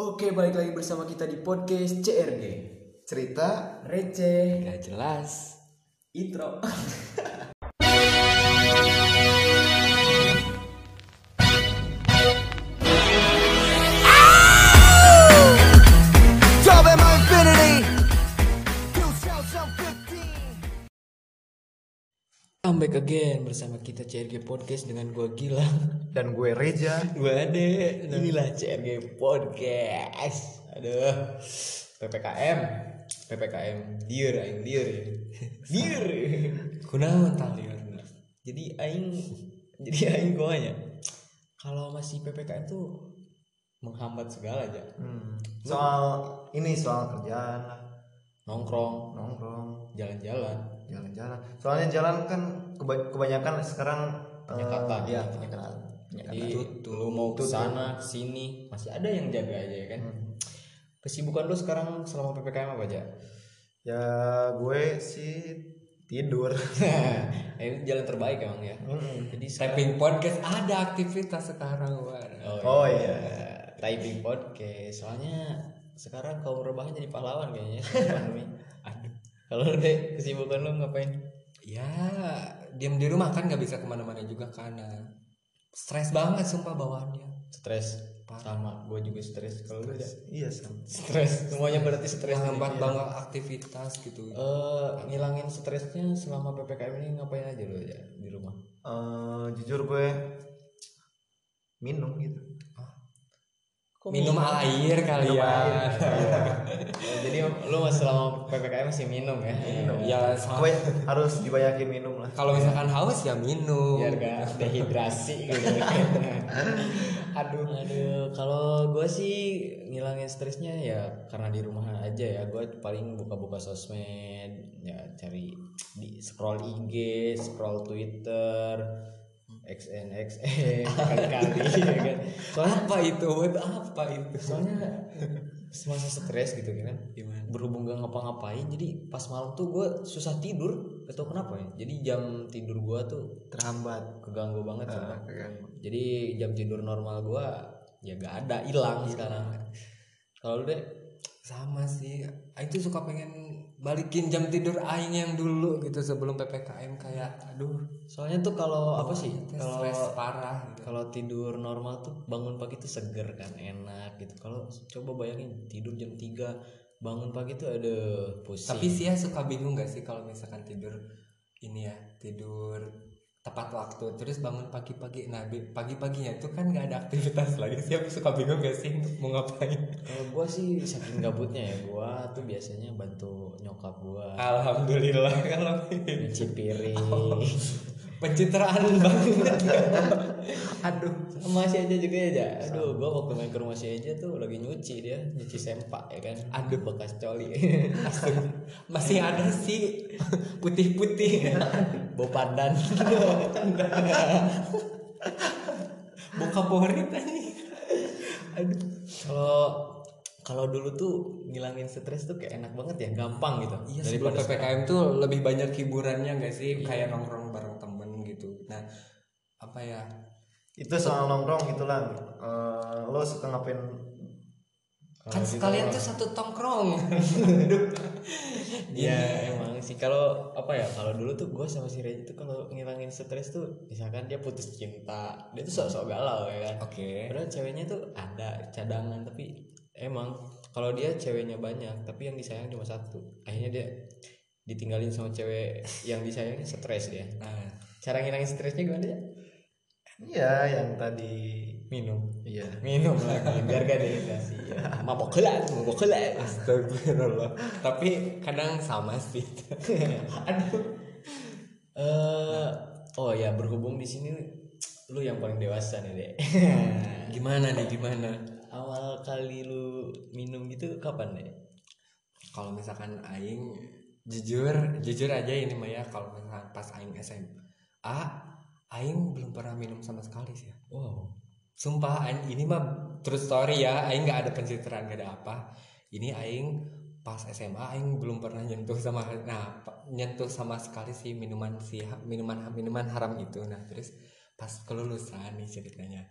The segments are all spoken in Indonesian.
Oke, balik lagi bersama kita di podcast CRG. cerita Receh, Gak jelas. intro. I'm back again bersama kita CRG Podcast dengan gua Gilang. dan gue Reja Gua Ade. Inilah CRG Podcast. Aduh. PPKM. PPKM. Dieur aing dieur. Dieur. Kunaon tah? Jadi aing jadi aing goanya. Kalau masih PPKM tuh menghambat segala aja. Hmm, soal ini soal kerjaan lah Nongkrong, nongkrong jalan-jalan. Jalan-jalan soalnya jalan kan keba- kebanyakan sekarang eh, Penyekatan. iya penyekatan penyekatan Jadi lu mau ke sana ke sini masih ada yang jaga aja ya kan. Kesibukan lu sekarang selama PPKM apa aja? ya gue sih tidur itu jalan terbaik emang ya. Mm-mm. Jadi sekarang- Typing podcast ada aktivitas sekarang. Wah. Oh, iya. Typing podcast. Soalnya sekarang kaum rebahan jadi pahlawan kayaknya pandemi. Kalau deh kesibukan lu ngapain? Ya, diam di rumah kan nggak bisa ke mana-mana juga karena stres banget sumpah bawaannya. Stres. Sama, gue juga stres. Kalau lu ya? iya sama Stres. Semuanya berarti stres. Menghambat banget aktivitas gitu. Eh, ngilangin stresnya selama ppkm ini ngapain aja lo ya di rumah Eh, jujur gue minum gitu Minum air kali Minum ya. air. Eh, jadi lu selama ppkm masih minum ya? Ya, sama- gue harus dibanyakin minum lah. Kalau misalkan haus ya minum. biar gak dehidrasi gitu. Aduh. Aduh kalau gue sih ngilangin stresnya ya karena di rumah aja ya. Gue paling buka-buka sosmed ya cari di scroll IG scroll Twitter XNXN kali-kali ya kan soalnya Apa itu? Buat apa itu? soalnya semasa stres gitu kan Gimana? berhubung gak ngapa-ngapain jadi pas malam tuh gue susah tidur gak tau kenapa ya jadi jam tidur gue tuh terhambat keganggu banget sumpah. keganggu. jadi jam tidur normal gue ya gak ada hilang sekarang kalau lu deh sama sih. Aing tuh suka pengen balikin jam tidur Aing yang dulu gitu sebelum ppkm kayak aduh. Soalnya tuh kalau apa sih? kalau parah gitu. kalau tidur normal tuh bangun pagi tuh seger kan enak gitu. Kalau coba bayangin tidur jam 3 bangun pagi tuh ada pusing. Tapi sih ya suka bingung gak sih kalau misalkan tidur ini ya tidur tepat waktu. Terus bangun pagi-pagi. Nah pagi-paginya itu kan nggak ada aktivitas lagi. Sih aku suka bingung gak sih mau ngapain? Kalau gue sih saking gabutnya ya. Gue tuh biasanya bantu nyokap gue alhamdulillah. Kalau nyuci piring pencitraan banget. Aduh. Sama si aja juga ya aduh gue waktu main ke rumah si aja tuh lagi nyuci dia nyuci sempak ya kan? Aduh. Bekas coli. Masih ada sih putih-putih. Bau pandan. Buka borit tadi. Aduh. Kalau kalau dulu tuh ngilangin stres tuh kayak enak banget ya gampang gitu. Iya Daripada ppkm tuh lebih banyak hiburannya gak sih? Kayak nongkrong nah apa ya? Itu soal nongkrong gitulah Eh, lo suka ngapain? Kan sekalian tuh satu tongkrong. Iya emang sih. Kalau apa ya kalau dulu tuh gue sama si Reji tuh kalau ngilangin stres tuh misalkan dia putus cinta dia tuh sok-sok galau ya kan? Oke. Padahal ceweknya tuh ada cadangan tapi emang kalau dia ceweknya banyak tapi yang disayang cuma satu. Akhirnya dia ditinggalin sama cewek yang disayangnya stres dia. Nah. Cara ngilangin stresnya gimana ya iya yang tadi. Minum. Iya. Minum lagi biar gak dehidrasi. Ya. mabok kelas mabok kelas astagfirullah. Tapi kadang sama sih. Aduh. Eh oh ya berhubung di sini lu yang paling dewasa nih dek. Gimana nih gimana? Awal kali lu minum gitu kapan dek? Kalau misalkan aing jujur jujur aja ini Maya kalau misalkan pas aing SMA aing belum pernah minum sama sekali sih. Wow. Sumpah aing ini mah true story ya aing nggak ada pencitraan nggak ada apa. Ini aing pas SMA aing belum pernah nyentuh sama nah nyentuh sama sekali sih minuman si minuman minuman haram itu. Nah terus pas kelulusan nih ceritanya.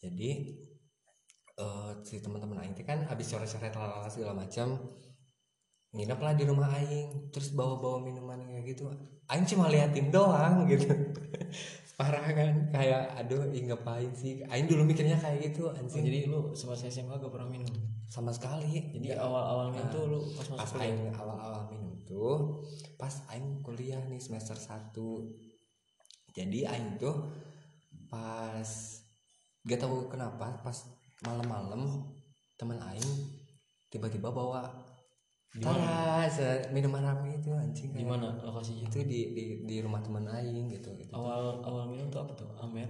Jadi eh, si teman-teman aing kan habis lalala segala macam nginep lah di rumah aing terus bawa-bawa minuman kayak gitu. Aing cuma liatin doang gitu. Parah kan? Kayak aduh ih ngapain sih? Aing dulu mikirnya kayak gitu Oh, anjing. jadi lu semasa SMA gak pernah minum? Sama sekali. Jadi awal-awal minum tuh lu pas pas masuk kuliah? aing awal-awal minum tuh pas aing kuliah nih semester 1 jadi aing tuh pas gak tahu kenapa pas malam-malam teman aing tiba-tiba bawa taras minuman rame itu anjing. Di mana lokasinya? Itu di, di di rumah teman aing gitu gitu. Awal awal minum tuh apa tuh? Amer?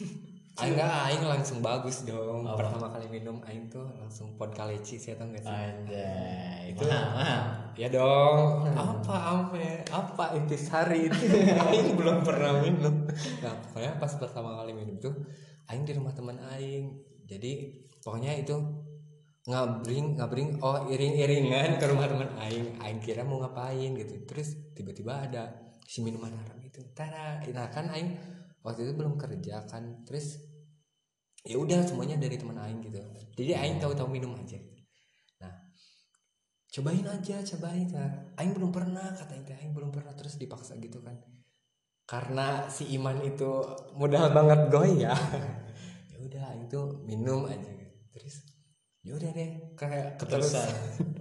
Aing enggak aing langsung bagus dong. Pertama kali minum aing tuh langsung pot kaleci sih tau gak sih? Anjay Itu- mahal. Ya dong. Apa ame? Apa intisari itu? aing belum pernah minum. Nah, pokoknya pas pertama kali minum tuh aing di rumah teman aing. Jadi pokoknya itu ngabring ngabring oh iring-iringan ke rumah teman aing. Aing kira mau ngapain gitu. Terus tiba-tiba ada si minuman haram itu. Tara. Nah, kan aing waktu itu belum kerja kan. Terus ya udah semuanya dari teman aing gitu. Jadi aing tahu-tahu minum aja. Nah, cobain aja cobain nah, aing belum pernah kata Aing aing belum pernah terus dipaksa gitu kan karena si iman itu mudah banget goy ya ya udah aing tuh minum aja gitu. terus ya udah deh kayak keterusan.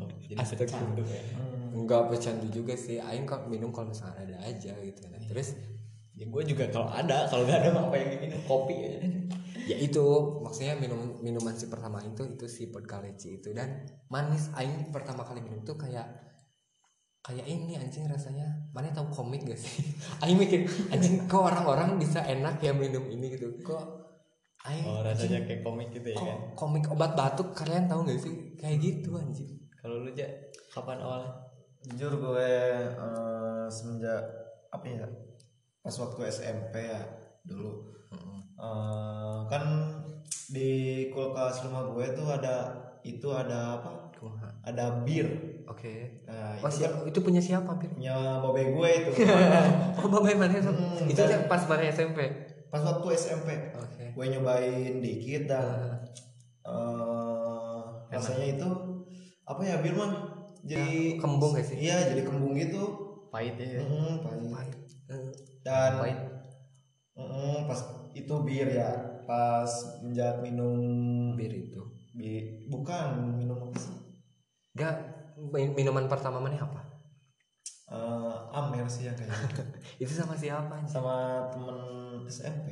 oh, jadi pecandu ya. Enggak bercandu juga sih aing kok minum kalau misalnya ada aja gitu nah, terus ya gue juga kalau ada kalau nggak ada apa yang minum? Kopi ya. Ya itu maksudnya minum minuman si pertama itu itu si vodka leci itu. Dan manis aing pertama kali minum tuh kayak kayak ini anjing rasanya. Mana tahu komik gak sih? Aing mikir anjing kok orang-orang bisa enak ya minum ini gitu. Kok aing oh rasanya kayak komik gitu ya kok kan? komik obat batuk kalian tahu gak sih? Kayak gitu anjing. Kalau lu aja kapan awalnya? Jujur gue eh, semenjak apa ya pas waktu SMP ya dulu. Eh, kan di kulkas rumah gue tuh ada itu ada apa? Ada bir. Oke. Nah, oh itu siapa itu punya siapa Pir? punya babe gue itu. Oh bapak mana? Itu Hmm, itu pas mana SMP pas waktu SMP oke gue nyobain dikit dan Ah. eh, rasanya itu apa ya bir mah jadi Ya, kembung gak sih? iya jadi kembung gitu pahit ya Mm, pahit. Pahit. Dan pahit. mm, pas itu bir ya pas menjak minum bir itu bi bukan minum apa sih Gak min- minuman pertama mana apa? Amer sih yang kayak gitu. Itu sama siapa? anjing? sama temen SMP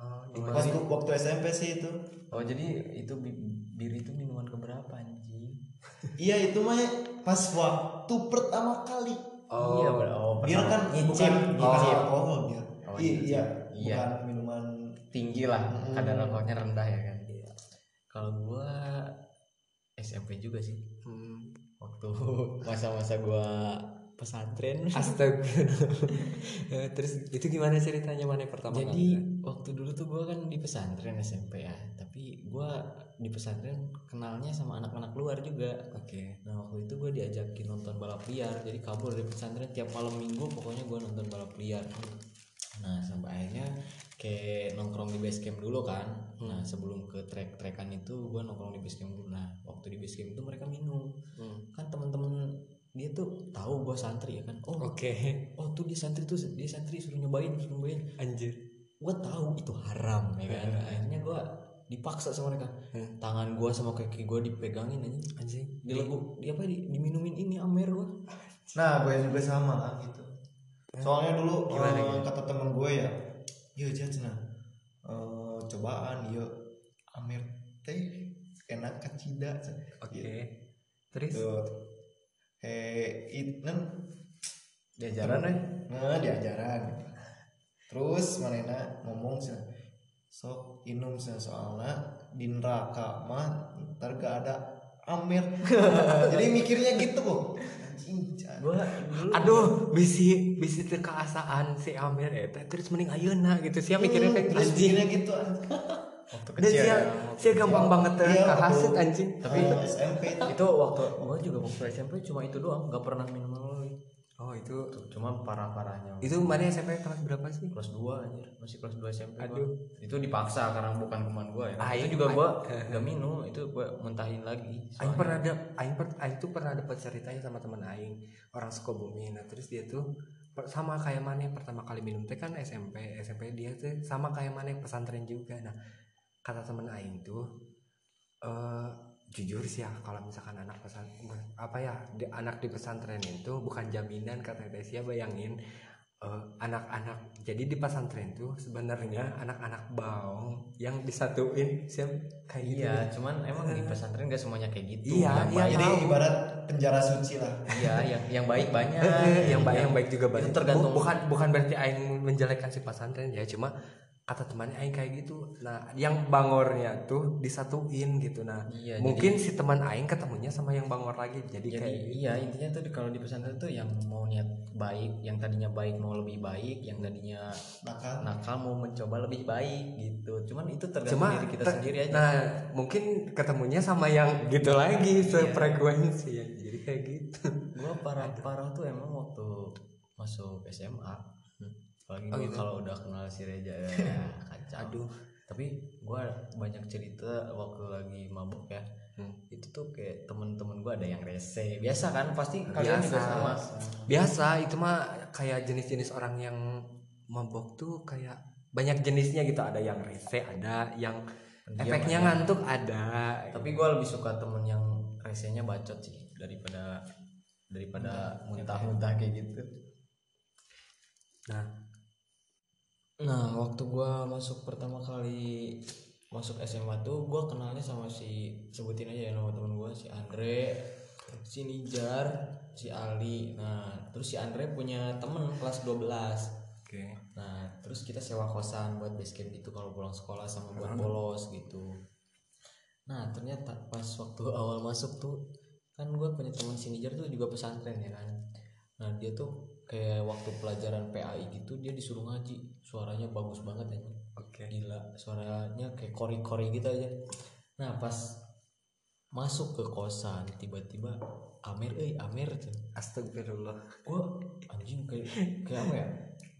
Oh, waktu, waktu SMP sih itu oh jadi itu bi- bir itu minuman keberapa anjing iya itu mah pas waktu pertama kali Oh, iya oh bir kan bukan bukan nyicip. alkohol bir Oh, I- nyicip. iya Iya. bukan minuman tinggi lah Mm. kadar alkoholnya rendah ya kan kalau gua SMP juga sih Hmm. waktu masa-masa gua pesantren. Astaga. Eh, Terus itu gimana ceritanya mana pertama jadi kali? waktu dulu tuh gua kan di pesantren SMP ya. Tapi gua di pesantren kenalnya sama anak-anak luar juga. Oke. nah waktu itu gue diajakin nonton balap liar. Jadi kabur dari pesantren tiap malam minggu pokoknya gua nonton balap liar. Nah sampai akhirnya kayak nongkrong di base camp dulu kan. Nah sebelum ke trek trekan itu gua nongkrong di base camp dulu. Nah waktu di base camp itu mereka minum. Hmm. kan teman-teman dia tuh tahu gua santri ya kan oh Oke. oh tuh dia santri tuh dia santri suruh nyobain suruh nyobain Anjir. gue tahu itu haram ya kan akhirnya gue dipaksa sama mereka Hmm. tangan gue sama kaki gue dipegangin aja Anjing. di lagu di apa di, diminumin ini amer gue nah gue juga sama lah gitu soalnya dulu Gimana, gimana? kata temen gue ya iya aja cenah Eh, cobaan iya Amer teh enak kacida Oke. Terus tuh eh itu diajaran eh nah diajaran gitu. terus manena ngomong sih sok inum sih soalnya di neraka mah ntar gak ada amer jadi mikirnya gitu kok dulu Aduh, bisi bisi teu kaasaan si Amir eta terus mending ayeuna gitu. Sia mikirnya kayak terus anjing. mikirnya gitu. waktu kecil sia ya sia gampang banget teu Iya, waktu- anjing. Tapi- Eh, SMP itu itu waktu gue juga waktu SMP cuma itu doang nggak pernah minum lagi oh itu Tuh, cuma parah-parahnya itu mana SMP kelas berapa sih kelas 2 anjir masih kelas 2 SMP gua. Aduh. itu dipaksa karena bukan teman gua ya Ah, itu juga gua Ah. gak minum itu gua muntahin lagi Aing pernah ada, Aing, per, Aing tuh pernah dapat ceritanya sama teman Aing orang Sukabumi. Nah terus dia tuh sama kayak mana pertama kali minum teh kan SMP, SMP dia tuh sama kayak mana pesantren juga. Nah kata teman Aing tuh eh jujur sih ya kalau misalkan anak pesan apa ya di, anak di pesantren itu bukan jaminan kata Tesia bayangin eh, anak-anak jadi di pesantren tuh sebenarnya anak-anak baung yang disatuin siap kayak gitu iya cuman emang di pesantren gak semuanya kayak gitu Iya, yang iya, Jadi tahu. ibarat penjara suci lah. iya yang yang baik banyak Eh, yang baik Yang- baik juga itu banyak tergantung- Bu- bukan bukan berarti aing menjelekkan si pesantren ya cuma kata temannya aing kayak gitu. Nah yang bangornya tuh disatuin gitu. Nah Iya, mungkin si teman aing ketemunya sama yang bangor lagi jadi, jadi kayak iya intinya tuh kalau di pesantren tuh yang mau niat baik yang tadinya baik mau lebih baik yang tadinya Nakal. nakal mau mencoba lebih baik gitu. Cuman itu tergantung cuma diri kita ter- sendiri aja. nah mungkin ketemunya sama yang gitu lagi sefrekuensi ya jadi kayak gitu. Gua parah parah tuh emang waktu masuk SMA apalagi Oh, gitu. kalau udah kenal si Reja ya kacau. Aduh. Tapi gua banyak cerita waktu lagi mabuk ya. Hmm. itu tuh kayak temen-temen gua ada yang rese. Biasa kan? Pasti kalian Biasa. juga sama. Biasa. Itu mah kayak jenis-jenis orang yang mabok tuh kayak banyak jenisnya gitu. Ada yang rese ada yang Pendiam efeknya ada. ngantuk ada. Tapi gua lebih suka temen yang resenya bacot sih daripada daripada muntah-muntah kayak gitu. Nah Nah, waktu gua masuk pertama kali masuk SMA tuh gua kenalnya sama si sebutin aja ya nama temen gua si Andre, si Nijar, si Ali. Nah, terus si Andre punya temen kelas 12. oke Nah, terus kita sewa kosan buat base camp gitu kalau pulang sekolah sama buat bolos gitu. Nah, ternyata pas waktu awal masuk tuh kan gue punya teman si Nijar tuh juga pesantren ya kan. Nah, dia tuh kayak waktu pelajaran PAI gitu dia disuruh ngaji. Suaranya bagus banget aja. oke. Gila, suaranya kayak kori-kori gitu aja. Nah, pas masuk ke kosan tiba-tiba Amer eh Amer tuh. Astagfirullah. Gue anjing kayak kayak apa ya?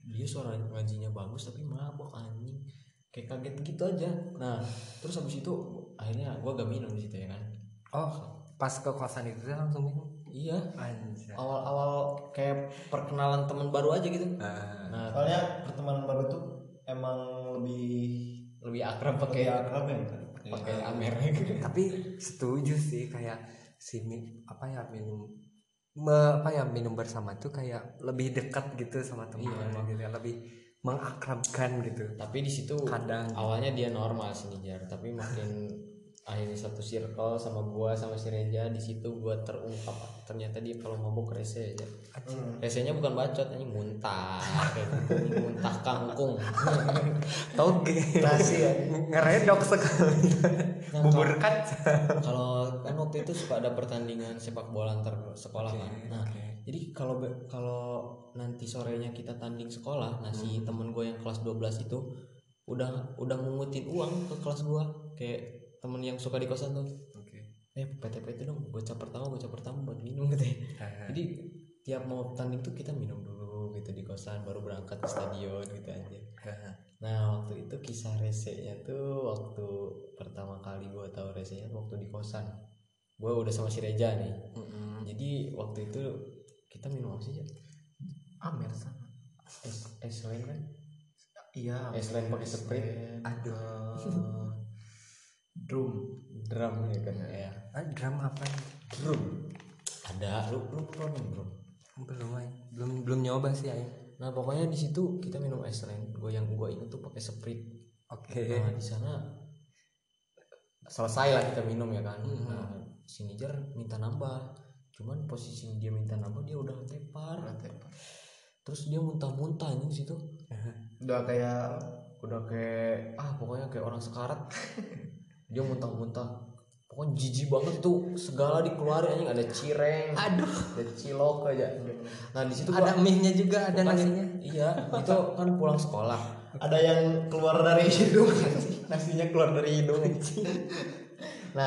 Dia suara ngajinya bagus tapi mabok anjing. Kayak kaget gitu aja. Nah terus habis itu akhirnya gue gak minum di situ ya kan. Oh pas ke kosan itu langsung minum iya. Anjay. Awal-awal kayak perkenalan teman baru aja gitu. Ah, nah Soalnya pertemanan baru tuh emang lebih lebih akrab pakai akrab ya kan. pakai Amer. Tapi setuju sih kayak si mi- apa ya minum me- apa ya minum bersama tuh kayak lebih dekat gitu sama teman Iya. gitu ya lebih mengakrabkan gitu. Tapi di situ kadang awalnya dia normal sih Nijar tapi makin akhirnya satu circle sama gua sama si Reja di situ gua terungkap. Ternyata dia kalau mabuk rese aja. Hmm. resenya bukan bacot ini muntah. Ini muntah kangkung. Toge Nasi ya. ngeredok sekali. Nah, bubur kaca kalau kan waktu itu suka ada pertandingan sepak bola antar sekolah kan. Nah jadi kalau kalau nanti sorenya kita tanding sekolah nah si Hmm. temen gue yang kelas 12 itu udah udah mengutin uang ke kelas gua. Kayak temen yang suka di kosan tuh oke eh PT-PT dong gocap pertama gocap pertama buat minum gitu ya. jadi tiap mau tanding tuh kita minum dulu gitu di kosan baru berangkat ke stadion gitu aja nah waktu itu kisah resenya tuh waktu pertama kali gua tahu resenya waktu di kosan gua udah sama si Reja nih Mm-mm. jadi waktu itu kita minum apa sih Jan? Amer sama. es es lain kan Iya. es lain pakai sprite aduh drum. drum ya kan? Ya ah, drum apa? Drum. Ada lu lu pernah minum drum? Belum ay. belum belum nyoba sih ay. nah pokoknya di situ kita minum es lain. Gue yang gue inget tuh pakai sprite oke. Nah di sana selesai lah kita minum ya kan? Mhm. nah si Nijar minta nambah. Cuman posisi dia minta nambah dia udah tepar terus dia muntah-muntah anjing situ. Udah kayak udah kayak ah pokoknya kayak orang sekarat dia muntah-muntah. Pokoknya jijik banget tuh segala dikeluarin anjing ada cireng aduh. ada cilok aja. Nah di situ ada mie nya juga ada nasinya. iya itu kan pulang sekolah. Ada yang keluar dari hidung. Nasinya keluar dari hidung nah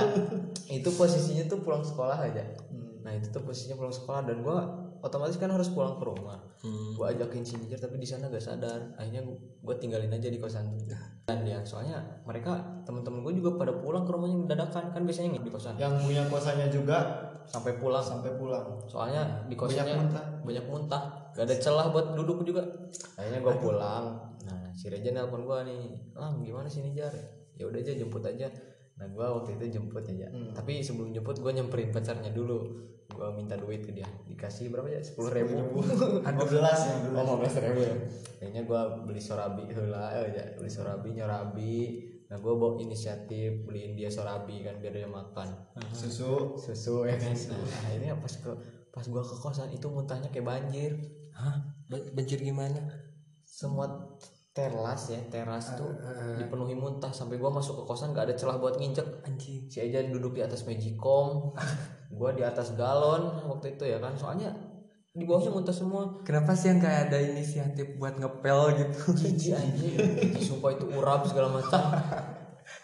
itu posisinya tuh pulang sekolah aja. Hmm. nah itu tuh posisinya pulang sekolah dan gua otomatis kan harus pulang ke rumah. Hmm. gue ajakin si Nijar tapi di sana gak sadar. Akhirnya gue tinggalin aja di kosan. Dan ya soalnya mereka teman-teman gue juga pada pulang ke rumahnya dadakan. Kan biasanya di kosan. Yang punya kosannya juga sampai pulang. sampai pulang. Soalnya di banyak kosannya muntah. banyak muntah. Gak ada celah buat duduk juga. Akhirnya gue pulang. Nah si Reja nelpon gue nih ah gimana sih Nijar ya udah aja jemput aja nah gue waktu itu jemput aja. Hmm. tapi sebelum jemput gue nyamperin pacarnya dulu. Gue minta duit ke dia. Dikasih berapa ya? Sepuluh ribu. Dua belas ya oh lima belas ribu ya. Kayaknya gue beli sorabi lah ya beli sorabi nyorabi. Nah gue bawa inisiatif beliin dia sorabi kan biar dia makan. Susu. Susu ya kan? Nah ini pas ke pas gua ke kosan itu muntahnya kayak banjir. Hah? Ba- Banjir gimana? semua teras ya teras tuh dipenuhi muntah. Sampai gua masuk ke kosan gak ada celah buat nginjek. Anjing. si Eja duduk di atas magicom gua di atas galon waktu itu ya kan. Soalnya di bawahnya muntah semua. Kenapa sih yang kayak ada inisiatif buat ngepel gitu? jijik anjing. Sumpah itu urap segala macam.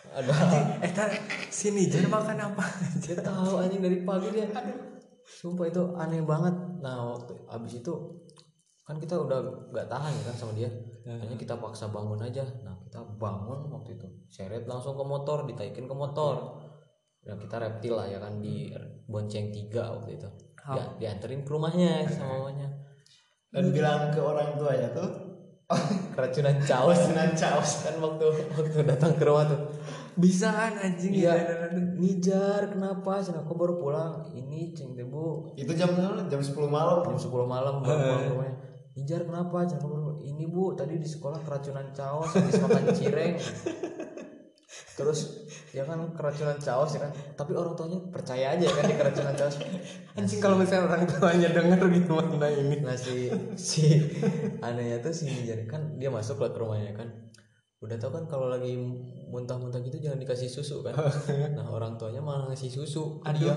Ada. Eh tar, sini jangan makan apa? dia tahu anjing dari pagi dia. Sumpah itu aneh banget. Nah waktu abis itu kan kita udah gak tahan kan sama dia hanya kita paksa bangun aja. Nah kita bangun waktu itu. Seret langsung ke motor ditaikin ke motor. Dan kita reptil lah ya kan di bonceng tiga waktu itu. Ya dianterin ke rumahnya sama mamanya. Dan bilang ke orang tuanya tuh keracunan caos. Keracunan caos. Kan waktu waktu datang ke rumah tuh. Bisa kan anjing Iya, ya. Nijar kenapa? Cina aku baru pulang. Ini ceng teh bu, itu jam jam 10 malam. Jam 10 malam baru pulang rumahnya. Nijar kenapa? Kamu baru ini bu tadi di sekolah keracunan caos habis makan cireng. Terus ya kan keracunan caos ya kan. Tapi orang tuanya percaya aja kan di keracunan caos. Anjing kalau misalnya orang tuanya denger gimana ini? nah si si anehnya tuh si Nijar kan dia masuk lah ke rumahnya kan. Udah tau kan kalau lagi muntah-muntah gitu jangan dikasih susu kan. Nah orang tuanya malah ngasih susu. Ke dia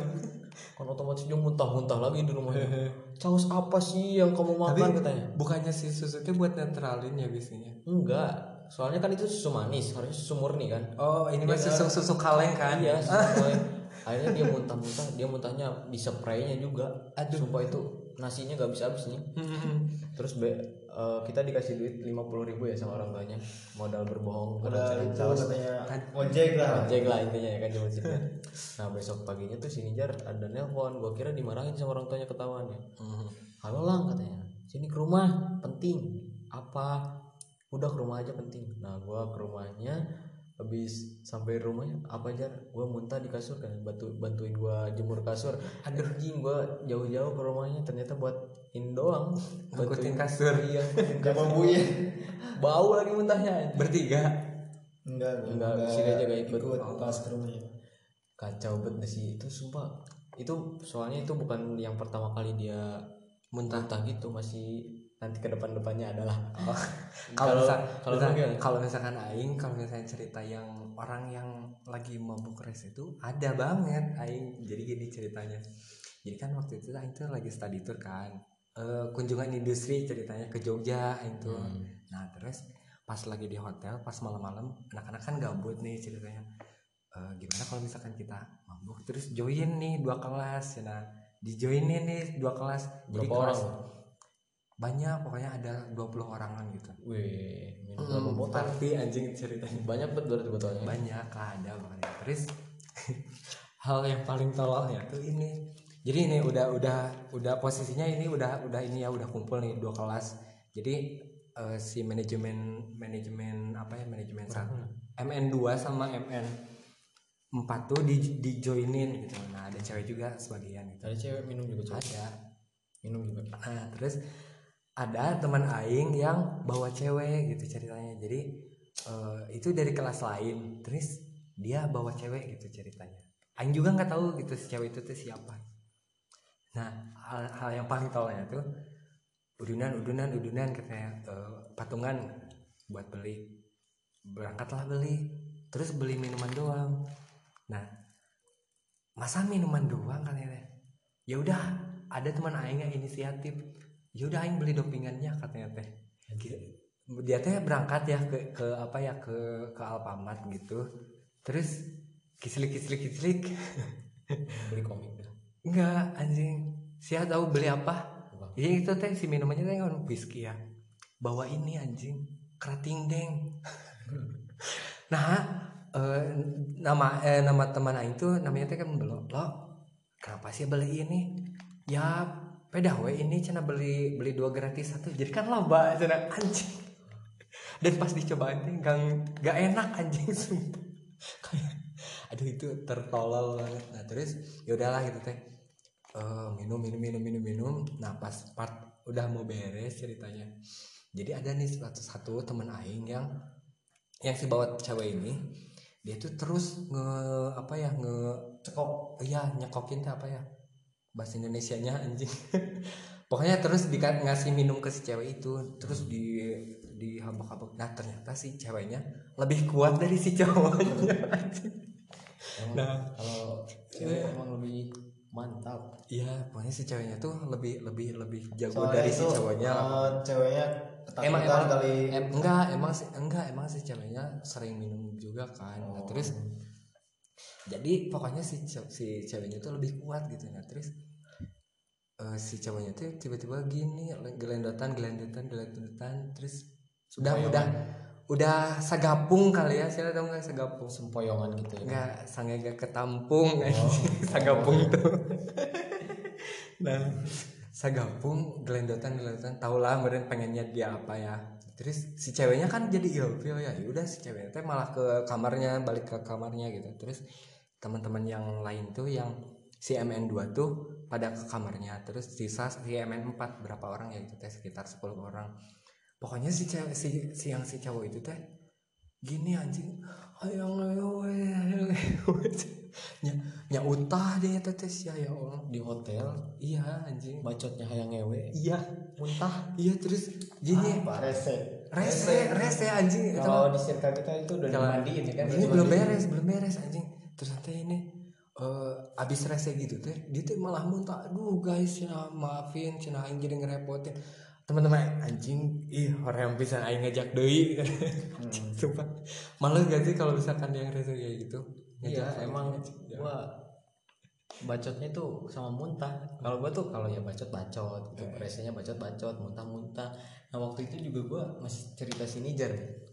kan otomatis dia muntah-muntah lagi di rumahnya. Caos apa sih yang kamu makan katanya? Bukannya si susu itu buat netralin ya biasanya? enggak. Soalnya kan itu susu manis harusnya susu murni kan. Oh ini mah susu susu kaleng kan? iya susu manis. akhirnya dia muntah-muntah dia muntahnya di spraynya juga. Aduh. Sumpah itu nasinya gak bisa habis nih. Terus be, eh, kita dikasih duit lima puluh ribu ya sama orang tuanya. Modal berbohong keracunan itu katanya ojek lah. ojek lah intinya ya kan cuma nah besok paginya tuh si Nijar ada nelpon gua kira dimarahin sama orang tuanya ketahuan ya. Halo lang katanya. Sini ke rumah penting. Apa? Udah ke rumah aja penting. Nah gua ke rumahnya habis sampai rumahnya apa aja gua muntah di kasur kan bantu bantuin gua jemur kasur. Aduh jing gua jauh-jauh ke rumahnya ternyata buat in doang. Ngangkutin kasur. iya kasur. ya bau lagi muntahnya. Bertiga. enggak Enggak, si Reja gak ikut. pas ke rumahnya. Kacau banget sih. Itu sumpah itu soalnya itu bukan yang pertama kali dia muntah gitu masih nanti ke depan depannya adalah Kalau misal, kalau gimana? kalau misalkan aing kalau misalnya cerita yang orang yang lagi mabuk res itu ada banget aing. Jadi gini ceritanya. Jadi kan waktu itu aing tuh lagi study tour kan. Eh, kunjungan industri ceritanya ke Jogja itu. Nah, terus pas lagi di hotel pas malam-malam anak-anak kan gabut nih ceritanya. Eh, gimana kalau misalkan kita mabuk terus join nih dua kelas nah di joinin nih dua kelas jadi Berapa kelas orang? Banyak pokoknya ada 20 orangan gitu. Wih minum Hmm, botol. tapi anjing ceritanya. Banyak banget berarti botolnya? Banyak lah ada pokoknya. Terus hal yang paling tololnya tuh ini. Jadi ini udah udah udah posisinya ini udah udah ini ya udah kumpul nih dua kelas. Jadi eh, si manajemen manajemen apa ya manajemen satu. MN 2 sama MN 4 tuh di di joinin gitu. Nah ada cewek juga sebagian gitu. Ada cewek minum juga cewek ada. Minum juga. Nah, terus ada teman aing yang bawa cewek gitu ceritanya. Jadi eh, itu dari kelas lain. Terus dia bawa cewek gitu ceritanya. Aing juga nggak tahu gitu si cewek itu tuh siapa. Nah, hal, hal yang paling tolnya tuh udunan udunan udunan katanya eh, patungan buat beli. Berangkatlah beli. Terus beli minuman doang. Nah, masa minuman doang kan ya teh? ya udah ada teman aing yang inisiatif ya udah aing beli dopingannya katanya teh. Dia teh berangkat ya ke ke apa ya ke ke Alfamart gitu. Terus kislik kislik. Kislik beli komik ya. enggak anjing. Siapa tahu beli apa? Apa? Iya itu teh si minumannya teh kan whisky ya. Bawa ini anjing. Kerating deng. nah eh, nama eh, nama teman aing tuh namanya teh kan belum lo kenapa sih beli ini? Ya pedah we ini cina beli beli dua gratis satu jadi kan loba cina anjing. Dan pas dicobain teh gak, gak enak anjing sumpah. Aduh itu tertolol banget. Nah terus ya udahlah gitu teh. Eh, minum minum minum minum minum. Nah pas part udah mau beres ceritanya. Jadi ada nih satu satu teman aing yang yang si bawa cewek ini dia tuh terus nge apa ya nge cekok iya nyekokin teh apa ya bahasa Indonesia nya anjing. Pokoknya terus di ngasih minum ke si cewek itu terus di di habak-habak nah ternyata si ceweknya lebih kuat dari si cowoknya. Emang Nah. kalau cewek emang lebih mantap. Iya pokoknya si ceweknya tuh lebih lebih lebih jago Soalnya dari si itu, cowoknya eh, ceweknya emang emang kali. em, enggak emang sih enggak emang si ceweknya sering minum juga kan. Nah, Oh. terus jadi pokoknya si si ceweknya tuh lebih kuat gitu nah terus eh, si ceweknya tuh tiba-tiba gini gelendotan gelendotan gelendotan terus udah Sempoyongan. udah udah sagapung kali ya saya tahu nggak sagapung? Sempoyongan gitu ya? Enggak, sange gak ketampung. Sagapung tuh. Nah sagapung gelendotan gelendotan tau lah kemudian pengennya dia apa ya. Terus si ceweknya kan jadi ilfil ya Ya udah si ceweknya teh malah ke kamarnya balik ke kamarnya gitu. Terus teman-teman yang lain tuh yang si MN2 tuh pada ke kamarnya terus sisa si MN4 berapa orang ya itu teh sekitar 10 orang. Pokoknya si cewek si, si yang si cowok itu teh gini anjing hayang lewe nya nya utah dia teh sia ya Allah. Di hotel? Iya anjing. Bacotnya hayang ngewe? Iya. Muntah? Iya terus gini. Apa? Rese. Rese rese anjing. Kalau di circle kita itu udah dimandiin ya kan? Ini belum beres belum beres anjing terus nanti ini eh abis rese gitu teh dia tuh malah muntah aduh guys cina maafin cina aing jadi ngerepotin. Teman-teman anjing ih orang yang bisa aing ngajak deui kan sumpah. Malu gak sih kalau misalkan yang rese kayak gitu? Iya emang ngajak. gua bacotnya tuh sama muntah. Kalau gua tuh kalau ya bacot bacot gitu resenya bacot bacot muntah muntah nah waktu itu juga gua masih cerita sini jar.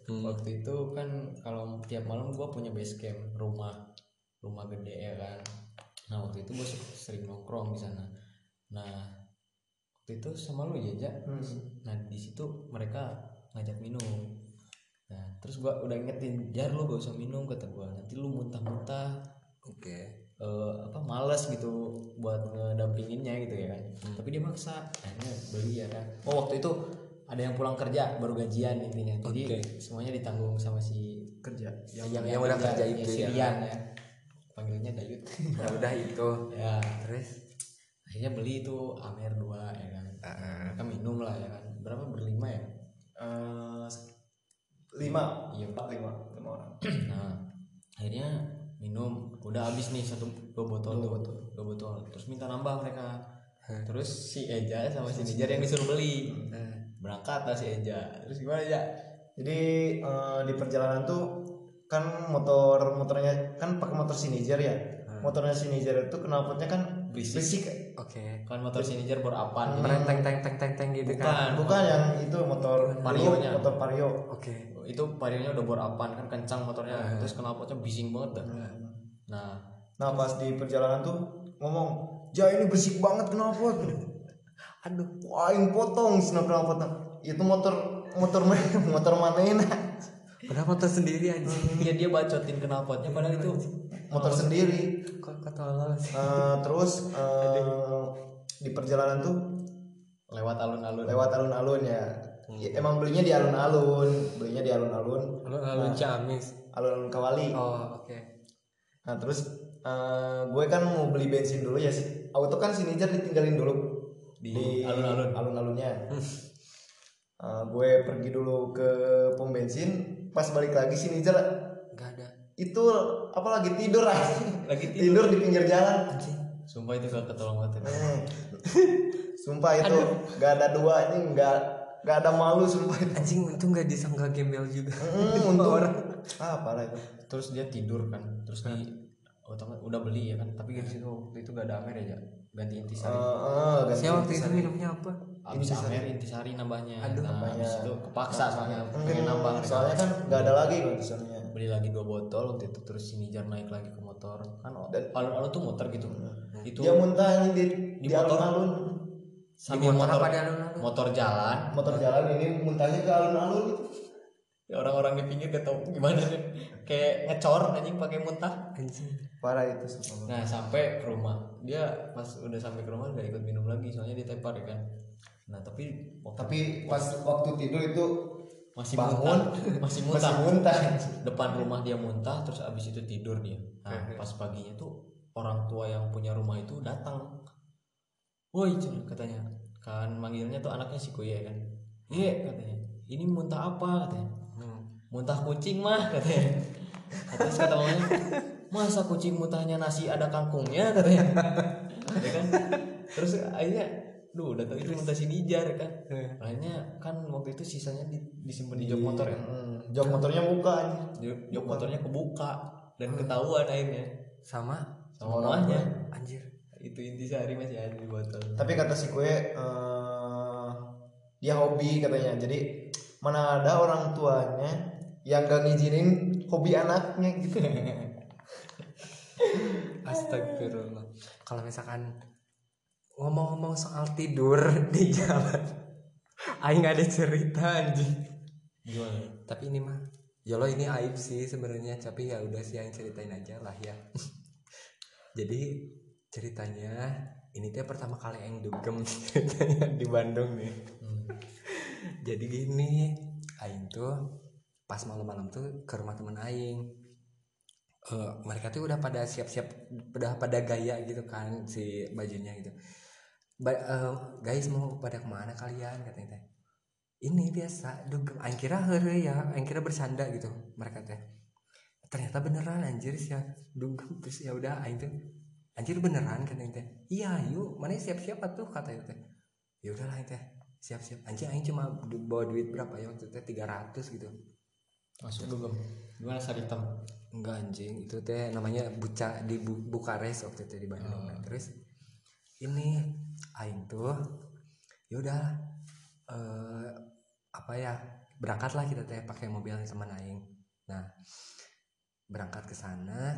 Hmm. waktu itu kan kalau tiap malam gua punya base camp rumah rumah gede ya kan? Nah waktu itu su- sering nongkrong di sana. Nah waktu itu sama lu ya Ja? nah di situ mereka ngajak minum. Nah terus gua udah ingetin jar lu gak usah minum kata gua. Nanti lu muntah-muntah. Oke. Eh, apa males gitu buat ngedampinginnya gitu ya kan? Tapi dia maksa. Akhirnya beli ya kan? Oh waktu itu ada yang pulang kerja baru gajian intinya. Jadi Oke. semuanya ditanggung sama si kerja. Yang, yang udah kerja itu si ya. Rian ya panggilnya Dayut ya udah itu. Ya. Terus? Akhirnya beli itu Amer 2 ya kan. Uh, kita minum lah ya kan. Berapa? Berlima ya? Eh, lima. Iya. Empat lima. Lima orang. Nah akhirnya minum. Udah habis nih satu dua botol dua botol. Dua botol. Terus minta nambah mereka. Terus si Eja sama si Nijar yang disuruh beli. Berangkat lah si Eja. Terus gimana ya jadi eh, di perjalanan tuh kan motor motornya kan pakai motor Sinijar ya? Motornya Sinijar itu knalpotnya kan Berisik. berisik. Oke. Kan motor si Nijar berapan Teng teng teng teng teng teng gitu kan? Bukan bukan yang itu motor Varionya. motor Vario. Oke. Itu parionya udah berapan kan kencang motornya. Terus knalpotnya bising banget dah. Nah. Nah pas di perjalanan tuh ngomong ja ini berisik banget knalpot. Aduh. Wah yang potong sih knalpotnya. Itu motor motor motor mana udah foto sendiri aja ya dia bacotin knalpotnya padahal itu motor sendiri. Ketolol sih? Eh, terus eh, di perjalanan tuh lewat alun-alun. Lewat alun-alun ya. Ya, emang belinya di alun-alun. Belinya di alun-alun. Lalu lalu Ciamis. alun-alun Kawali. Oh oke. Nah terus eh, gue kan mau beli bensin dulu ya sih. Auto kan si Nijar ditinggalin dulu. Di alun-alun. alun-alunnya. Eh, gue pergi dulu ke pom bensin pas balik lagi si Nijar nggak ada. Itu apa lagi tidur aja. Lagi tidur. Di pinggir jalan. Sumpah itu gak ketolong banget ya. Hmm. sumpah itu gak ada duanya nggak nggak ada malu sumpah itu. Anjing untung nggak disangka gembel juga. Hmm, untung. Ah parah itu. Terus dia tidur kan. Terus di oh tau nggak? udah beli ya kan. Tapi di situ waktu itu gak ada Amer ya ganti intisari Heeh, ganti Saya waktu itu minumnya apa? Abis Amer intisari nambahnya. Aduh, nah, nambahnya. abis itu kepaksa soalnya. Hmm, pengen nambah soalnya kan nggak ada lagi kan soalnya beli lagi dua botol waktu itu terus si Nijar naik lagi ke motor. Kan Dan- alun-alun tuh muter gitu. Itu dia muntah di di, Di motor. alun-alun. Sambil motor motor apa di alun-alun? motor jalan. Motor jalan ini muntahnya ke alun-alun. Gitu ya orang-orang di pinggir gak tau gimana kayak ngecor anjing pakai muntah. Anjing. parah itu sumpah. nah sampai ke rumah. Dia pas udah sampai ke rumah gak ikut minum lagi soalnya dia tepar ya kan. Nah tapi waktu tapi pas waktu tidur itu masih bangun, muntah. Masih muntah. Masih muntah. Depan rumah dia muntah terus abis itu tidur dia. Nah pas paginya tuh orang tua yang punya rumah itu datang. Woi katanya. Kan manggilnya tuh anaknya si Kuya kan. Iya katanya. Ini muntah apa? katanya. Hmm. muntah kucing mah katanya terus kata mamanya masa kucing muntahnya nasi ada kangkungnya? katanya. Ya kan? Terus akhirnya duh udah tau itu muntah si Nijar kan? Akhirnya kan waktu itu sisanya di, disimpan di jok motor ya? Hmm, jok motornya buka anjir. jok, jok motornya kebuka dan ketahuan akhirnya. Sama sama mamanya anjir. itu intisari masih ada di botol. Tapi kata si kue eh, dia hobi katanya. Jadi mana ada orang tuanya yang gak ngizinin hobi anaknya gitu Astagfirullah. Kalau misalkan ngomong-ngomong soal tidur di jalan, aing ada cerita anjing. gimana Tapi ini mah, ya lo ini aib sih sebenarnya, tapi ya udah sih yang ceritain aja lah ya. Jadi ceritanya ini tuh pertama kali yang dugem ceritanya di Bandung nih. Hmm. Jadi gini, aing tuh pas malam-malam tuh ke rumah temen aing. Eh, mereka tuh udah pada siap-siap, udah pada gaya gitu kan si bajunya gitu. Ba- eh, guys mau pada ke mana kalian katanya teh. Ini biasa, dugem. Aing kira heureuy ya, aing kira bercanda gitu mereka teh. Ternyata beneran anjir sih dugem terus ya udah aing tuh anjir beneran katanya teh. Iya, yuk, mana siap-siap tuh katanya teh. Ya udahlah teh siap-siap anjing aing cuma bawa duit berapa ya waktu itu 300 gitu masuk dugem gimana saritem enggak anjing. Itu teh namanya buca di Bu- Bukares waktu itu di Bandung. Nah, terus ini aing tuh ya udah eh apa ya berangkatlah kita teh pakai mobil sama aing. Nah berangkat ke sana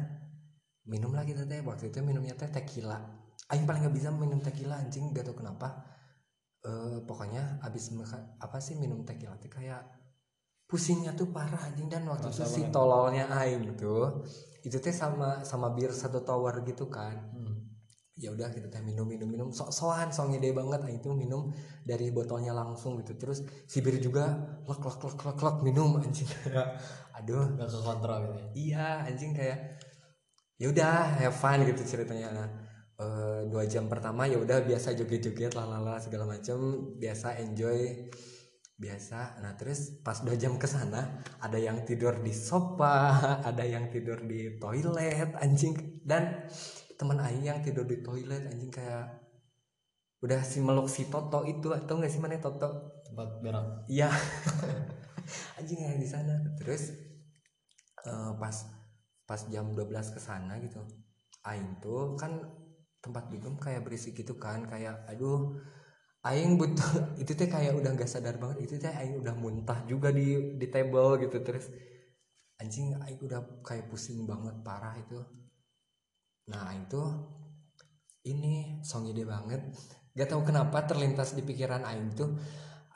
minumlah kita teh. Waktu itu minumnya teh tequila. Aing paling nggak bisa minum tequila anjing. Gak tau kenapa. Eh pokoknya abis apa sih minum tequila teh kayak pusingnya tuh parah anjing. Dan waktu itu si tololnya aing tuh itu teh sama sama bir satu tower gitu kan. Hmm. ya udah kita teh minum minum minum sok sokan sok ngide banget. Aing tuh minum dari botolnya langsung gitu. Terus si bir juga lek lek lek lek lek minum anjing. Aduh. Gak ke kontrol gitu ya? Iya anjing kayak ya udah have fun gitu ceritanya. Nah eh, dua jam pertama ya udah biasa joget-joget lalala segala macem. Biasa enjoy biasa nah terus pas dua jam ke sana ada yang tidur di sofa ada yang tidur di toilet anjing dan teman aing yang tidur di toilet anjing kayak udah si meluk si Toto itu atau nggak sih mana Toto tempat berak Iya. Anjing yang di sana. Terus eh, pas pas jam 12 ke sana gitu. Aing tuh kan tempat dugem kayak berisik gitu kan kayak aduh aing butuh itu teh kayak udah nggak sadar banget itu teh aing udah muntah juga di di table gitu terus anjing aing udah kayak pusing banget parah itu. Nah aing tuh ini song ide banget. Gak tahu kenapa terlintas di pikiran aing tuh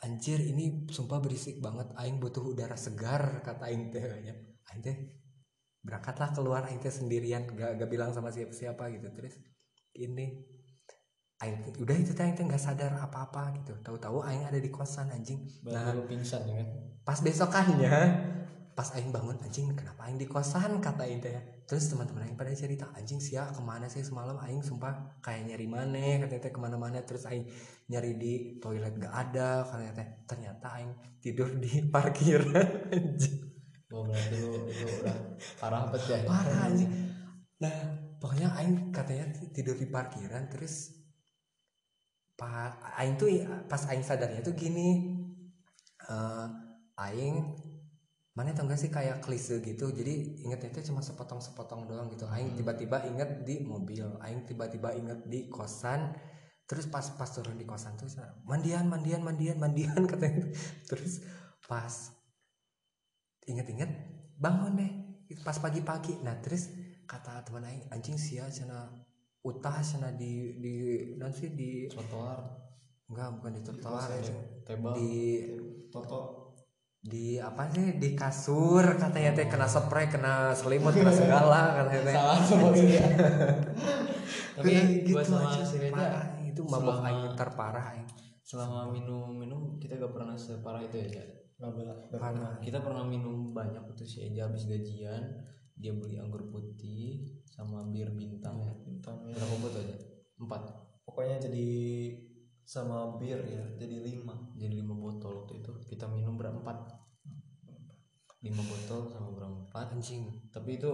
anjir ini sumpah berisik banget aing butuh udara segar kata aing teh kayaknya aing teh berangkatlah keluar aing teh sendirian gak, gak bilang sama siapa-siapa gitu terus ini aing udah itu teh aing teh nggak sadar apa-apa gitu. Tahu-tahu aing ada di kosan anjing. Berarti nah pingsan ya kan? pas besokannya pas aing bangun anjing kenapa aing di kosan kata aing teh. Terus teman-teman aing pada cerita anjing sia ke mana sih semalam? Aing sumpah kayak nyari mana katanya teh ke mana-mana. Terus aing nyari di toilet gak ada katanya teh. Ternyata aing tidur di parkiran anjing. Oh berarti lu udah parah banget ya. Parah anjing. Nah pokoknya aing katanya tidur di parkiran terus pa aing tuh pas aing sadarnya tuh gini eh aing mana tau gak sih kayak klise gitu jadi ingetnya itu cuma sepotong-sepotong doang gitu. Aing tiba-tiba inget di mobil aing tiba-tiba inget di kosan terus pas pas turun di kosan tuh mandian mandian mandian mandian katanya. Terus pas inget-inget bangun deh pas pagi-pagi. Nah terus kata teman aing anjing sia cina utah cina di di nanti di trotoar. Enggak bukan di trotoar. anjing. tebal. Di Toto. Di apa sih? Di kasur katanya teh kena spray kena selimut kena segala katanya teh. Salah semua tapi gua sama aja, si Reza itu mabok aing terparah aing. selama minum minum kita gak pernah separah itu ya bela parah kita pernah minum banyak itu si Eja habis gajian dia beli anggur putih sama bir bintang. Ya bintangnya berapa botol aja? Empat. Pokoknya jadi sama bir ya jadi lima. Jadi lima botol waktu itu. Kita minum berempat. Lima botol sama berempat. Anjing. Tapi itu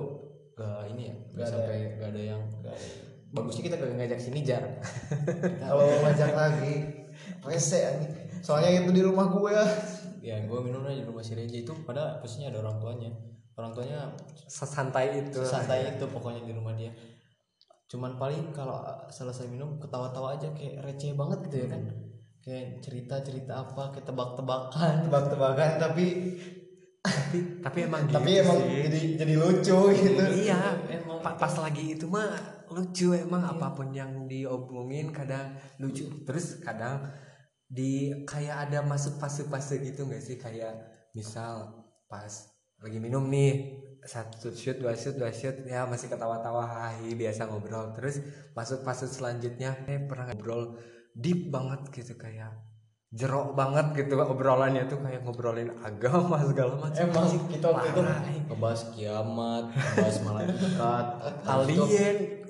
gak ini ya gak Gak ada. sampai gak ada yang Nggak ada. bagusnya kita gak ngajak sini jar kalau ngajak lagi rese anjing. soalnya itu di rumah gue. Ya ya gue minum aja di rumah si Reja. Itu pada posisinya ada orang tuanya orang tuanya sesantai itu. santai itu pokoknya di rumah dia. Cuman paling kalau selesai minum ketawa-tawa aja kayak receh banget gitu ya kan. Kayak cerita-cerita apa kayak tebak-tebakan. Tebak-tebakan tapi tapi tapi emang tapi gitu emang sih. jadi jadi lucu gitu. Iya Emang Pa- pas lagi itu mah lucu emang apa pun yang diomongin kadang lucu. Terus kadang di kayak ada masuk fase-fase gitu nggak sih? Kayak misal pas lagi minum nih satu shoot dua shoot dua shoot. Ya masih ketawa-tawa hahi biasa ngobrol. Terus masuk fase selanjutnya eh pernah ngobrol deep banget gitu kayak jerok banget gitu obrolannya tuh kayak ngobrolin agama segala macam. Emang kita waktu itu eh. ngebahas kiamat ngebahas malaikat Habis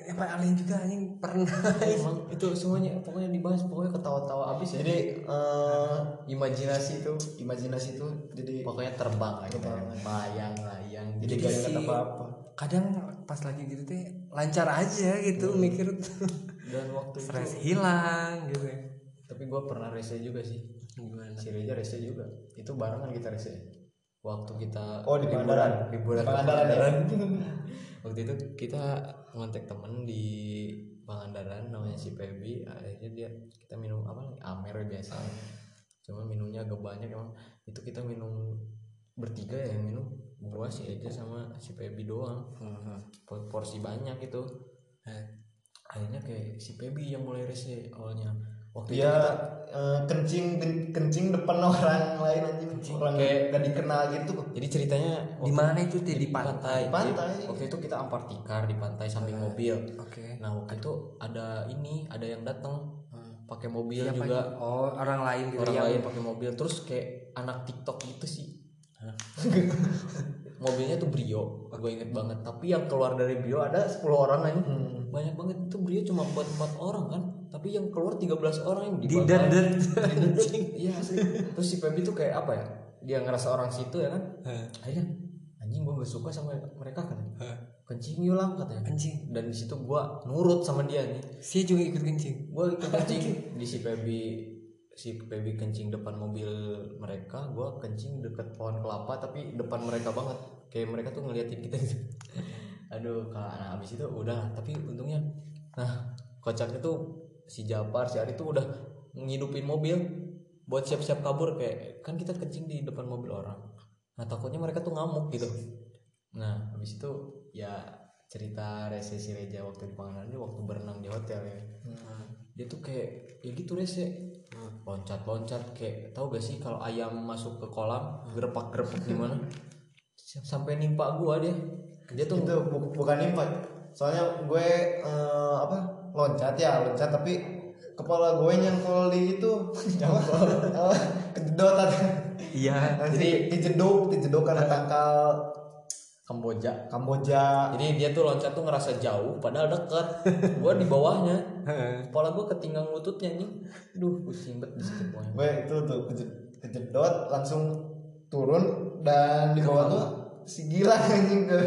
alien emang alien juga anjing. Pernah. Emang itu semuanya pokoknya dibahas pokoknya ketawa-tawa abis ya. Jadi eh, imajinasi itu imajinasi itu jadi pokoknya terbang lah kita Terbang. layang layang jadi Jadi gak si- apa apa kadang pas lagi gitu teh lancar aja gitu mikir. Dan waktu stres hilang gitu tapi gue pernah rese juga sih. Gimana? Si Reja rese juga. Itu barengan kita rese waktu kita oh di liburan liburan ke Pangandaran ya? Waktu itu kita ngontek temen di Pangandaran namanya si Pebi akhirnya dia kita minum apa nih Amer biasa. Cuma minumnya agak banyak emang. Itu kita minum bertiga ya yang minum. Gua si Eja sama si Pebi doang. Por- porsi banyak itu Eh. akhirnya kayak si Pebi yang mulai rese awalnya waktu dia itu kita eh, kencing ken- kencing depan orang lain anjing orang Kayak- gak dikenal gitu jadi ceritanya di mana itu teh di pantai pantai. Pantai. Jadi, waktu itu kita ampar tikar di pantai samping mobil. oke Nah waktu itu ada ini ada yang datang Hmm. pakai mobil Siapa juga itu? oh orang lain gitu orang yang- lain pakai mobil terus kayak anak TikTok gitu sih. Mobilnya tuh Brio, gue inget banget. Tapi yang keluar dari Brio ada 10 orang aja. Hmm. Banyak banget itu Brio cuma buat 4 orang kan. Tapi yang keluar 13 orang yang di dan Iya asli. Terus si Pebi tuh kayak apa ya? Dia ngerasa orang situ ya kan. Akhirnya anjing gue gak suka sama mereka kan. Kencing yuk lang katanya. anjing Dan di situ gue nurut sama dia nih. saya juga ikut kencing Gue ikut kencing di si Pebi si Pebi kencing depan mobil mereka, gue kencing deket pohon kelapa tapi depan mereka banget. Kayak mereka tuh ngeliatin kita gitu. Aduh, kalau nah, abis itu udah, tapi untungnya nah kocaknya tuh si Japar si Ari tuh udah ngidupin mobil buat siap-siap kabur kayak kan kita kencing di depan mobil orang. Nah takutnya mereka tuh ngamuk gitu. Nah habis itu ya cerita resesi Reja waktu di Pangandaran waktu berenang di hotel ya. Dia tuh kayak ya gitu rese. Loncat-loncat kayak tahu gak sih kalau ayam masuk ke kolam grepak-grepak gimana sampai nimpa gua dia. Dia tuh itu bu- bukan nimpa. Soalnya gue eh, apa loncat ya loncat tapi kepala gue nyangkol di itu. Apa? Kejedot iya jadi dijeduk dijeduk karena tangkal. Kamboja. Kamboja. Jadi dia tuh loncat tuh ngerasa jauh padahal deket. Gua di bawahnya. Kepala gua ketinggang lututnya nih duh pusing banget di situ gue itu tuh keje- kejedot langsung turun dan di bawah tuh si gila anjing. Ke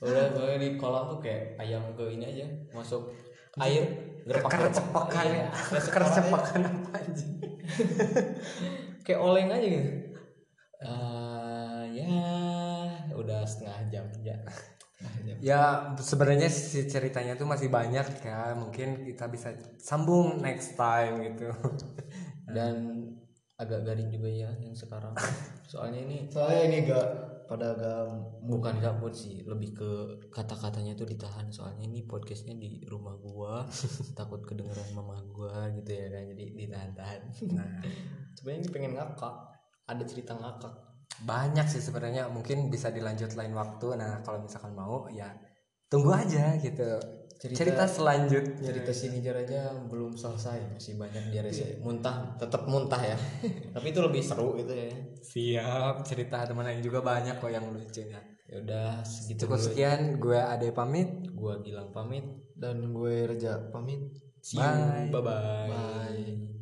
udah gue di kolam tuh kayak ayam ke ini aja masuk air grepak kercepakan Iya, kercepakan apa anjing? Kayak oleng aja gitu. Eh, ya udah setengah jam ya. Ya sebenarnya si ceritanya tuh masih banyak ya. Mungkin kita bisa sambung next time gitu. Dan agak garing juga ya yang sekarang. Soalnya ini soalnya ini gak pada gak bukan gabut sih lebih ke kata-katanya tuh ditahan. Soalnya ini podcastnya di rumah gua takut kedengeran mama gua gitu ya kan jadi ditahan-tahan. Nah sebenarnya ini pengen ngakak ada cerita ngakak. Banyak sih sebenarnya mungkin bisa dilanjut lain waktu. Nah kalau misalkan mau ya tunggu aja gitu cerita, Cerita- selanjutnya cerita sinijar aja belum selesai. Masih banyak dia rese. Muntah tetap muntah ya. Tapi itu lebih seru gitu ya. Siap cerita teman lain juga banyak kok yang lucunya ya. Udah segitu cukup dulu. sekian gue ade pamit. Gua Gilang pamit. Dan gue Reja pamit. See you Bye. bye bye, Bye.